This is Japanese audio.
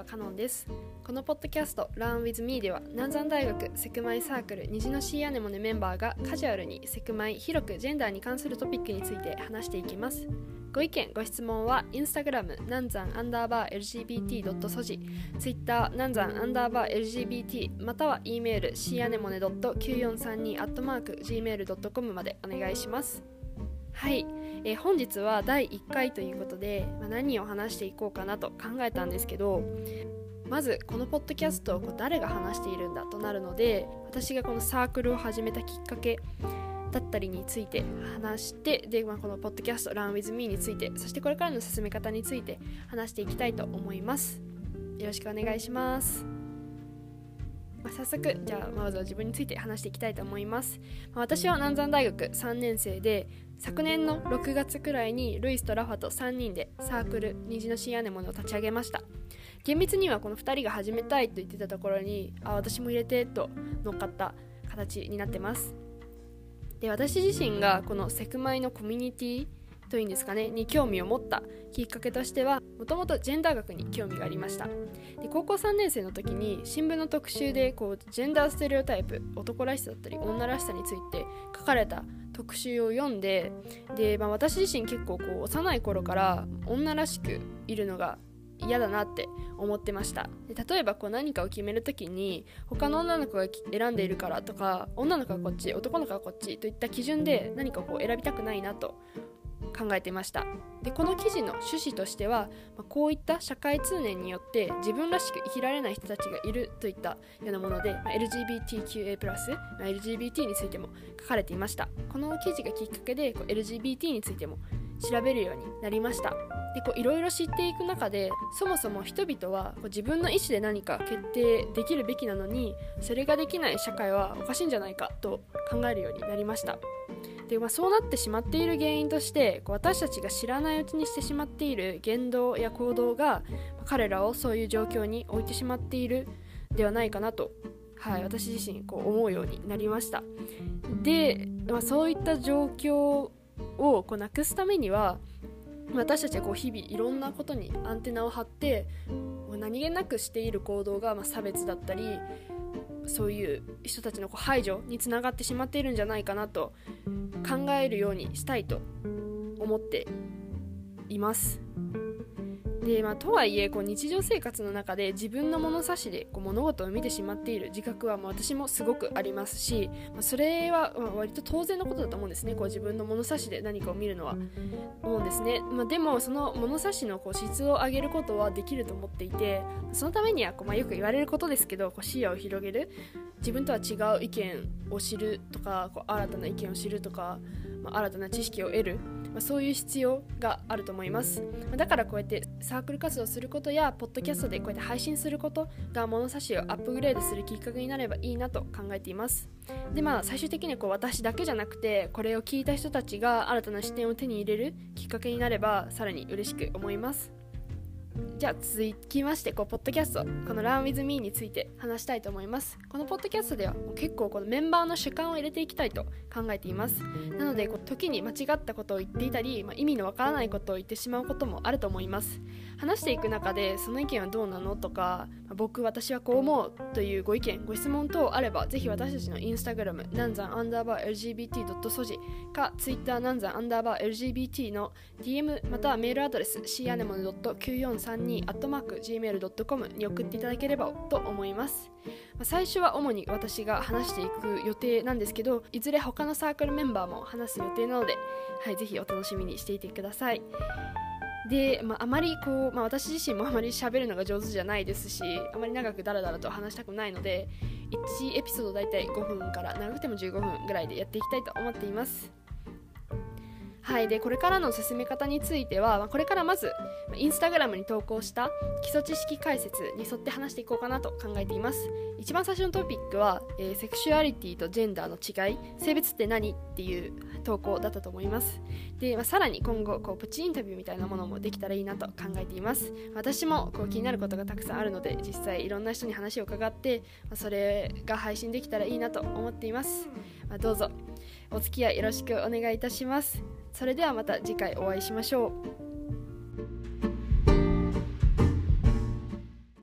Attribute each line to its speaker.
Speaker 1: はカノンです。このポッドキャスト Learn with me では南山大学セクマイサークル虹のシーアネモネメンバーがカジュアルにセクマイ広くジェンダーに関するトピックについて話していきます。ご意見ご質問はインスタグラム南山アンダーバー LGBT. ソジツイッター南山アンダーバー LGBT または E メールシーアネモネ .9432 アットマーク gmail.com までお願いします。はい、えー、本日は第1回ということで、まあ、何を話していこうかなと考えたんですけどまずこのポッドキャストを誰が話しているんだとなるので私がこのサークルを始めたきっかけだったりについて話してで、まあ、このポッドキャスト Run with me についてそしてこれからの進め方について話していきたいと思います。よろしくお願いします。まあ、早速じゃあまずは自分について話していきたいと思います、まあ、私は南山大学3年生で昨年の6月くらいにルイスとラファと3人でサークル虹の新屋根物を立ち上げました。厳密にはこの2人が始めたいと言ってたところにあ私も入れてと乗っかった形になってます。で私自身がこのセクマイのコミュニティというんですかねに興味を持ったきっかけとしてはもともとジェンダー学に興味がありました。で高校3年生の時に新聞の特集でこうジェンダーステレオタイプ男らしさだったり女らしさについて書かれた特集を読んでで、まあ、私自身結構こう幼い頃から女らしくいるのが嫌だなって思ってました。で例えばこう何かを決める時に他の女の子が選んでいるからとか女の子がこっち男の子がこっちといった基準で何かこう選びたくないなと考えていました。でこの記事の趣旨としては、ま、こういった社会通念によって自分らしく生きられない人たちがいるといったようなもので、ま、LGBTQA+、まあ、LGBT についても書かれていました。この記事がきっかけでこう LGBT についても調べるようになりました。でこういろいろ知っていく中でそもそも人々はこう自分の意思で何か決定できるべきなのにそれができない社会はおかしいんじゃないかと考えるようになりました。で、まあ、そうなってしまっている原因として私たちが知らないうちにしてしまっている言動や行動が彼らをそういう状況に置いてしまっているではないかなと、はい、私自身こう思うようになりました。で、まあ、そういった状況をこうなくすためには私たちはこう日々いろんなことにアンテナを張って何気なくしている行動がま差別だったりそういう人たちのこう排除につながってしまっているんじゃないかなと考えるようにしたいと思っています。でまあ、とはいえこう日常生活の中で自分の物差しでこう物事を見てしまっている自覚はもう私もすごくありますし、まあ、それは割と当然のことだと思うんですね。こう自分の物差しで何かを見るのは。思うんですね、まあ、でもその物差しのこう質を上げることはできると思っていてそのためにはこう、まあ、よく言われることですけどこう視野を広げる。自分とは違う意見を知るとかこう新たな意見を知るとか、まあ、新たな知識を得る。まあ、そういう必要があると思います。だからこうやってサークル活動することやポッドキャストでこうやって配信することが物差しをアップグレードするきっかけになればいいなと考えています。でまあ最終的にこう私だけじゃなくてこれを聞いた人たちが新たな視点を手に入れるきっかけになればさらに嬉しく思います。じゃあ続きましてこうポッドキャストこの Learn with me について話したいと思いますこのポッドキャストでは結構このメンバーの主観を入れていきたいと考えていますなのでこう時に間違ったことを言っていたり、まあ、意味のわからないことを言ってしまうこともあると思います話していく中でその意見はどうなのとか、まあ、僕私はこう思うというご意見ご質問等あればぜひ私たちのインスタグラム南山アンダーバー LGBT. ソジかツイッター南山アンダーバー LGBT の DM またはメールアドレス c アネモン .9432 アットマーク gmail.com に送っていただければと思います。最初は主に私が話していく予定なんですけどいずれ他のサークルメンバーも話す予定なので、はい、ぜひお楽しみにしていてください。で、まあ、あまりこう、まあ、私自身もあまり喋るのが上手じゃないですしあまり長くダラダラと話したくないので1エピソード大体5分から長くても15分ぐらいでやっていきたいと思っています。はい、でこれからの進め方については、ま、これからまずインスタグラムに投稿した基礎知識解説に沿って話していこうかなと考えています。一番最初のトピックは、えー、セクシュアリティとジェンダーの違い性別って何っていう投稿だったと思います。で、まあ、さらに今後こうプチインタビューみたいなものもできたらいいなと考えています。私もこう気になることがたくさんあるので実際いろんな人に話を伺って、まあ、それが配信できたらいいなと思っています、まあ、どうぞ。お付き合いよろしくお願いいたします。それではまた次回お会いしましょう。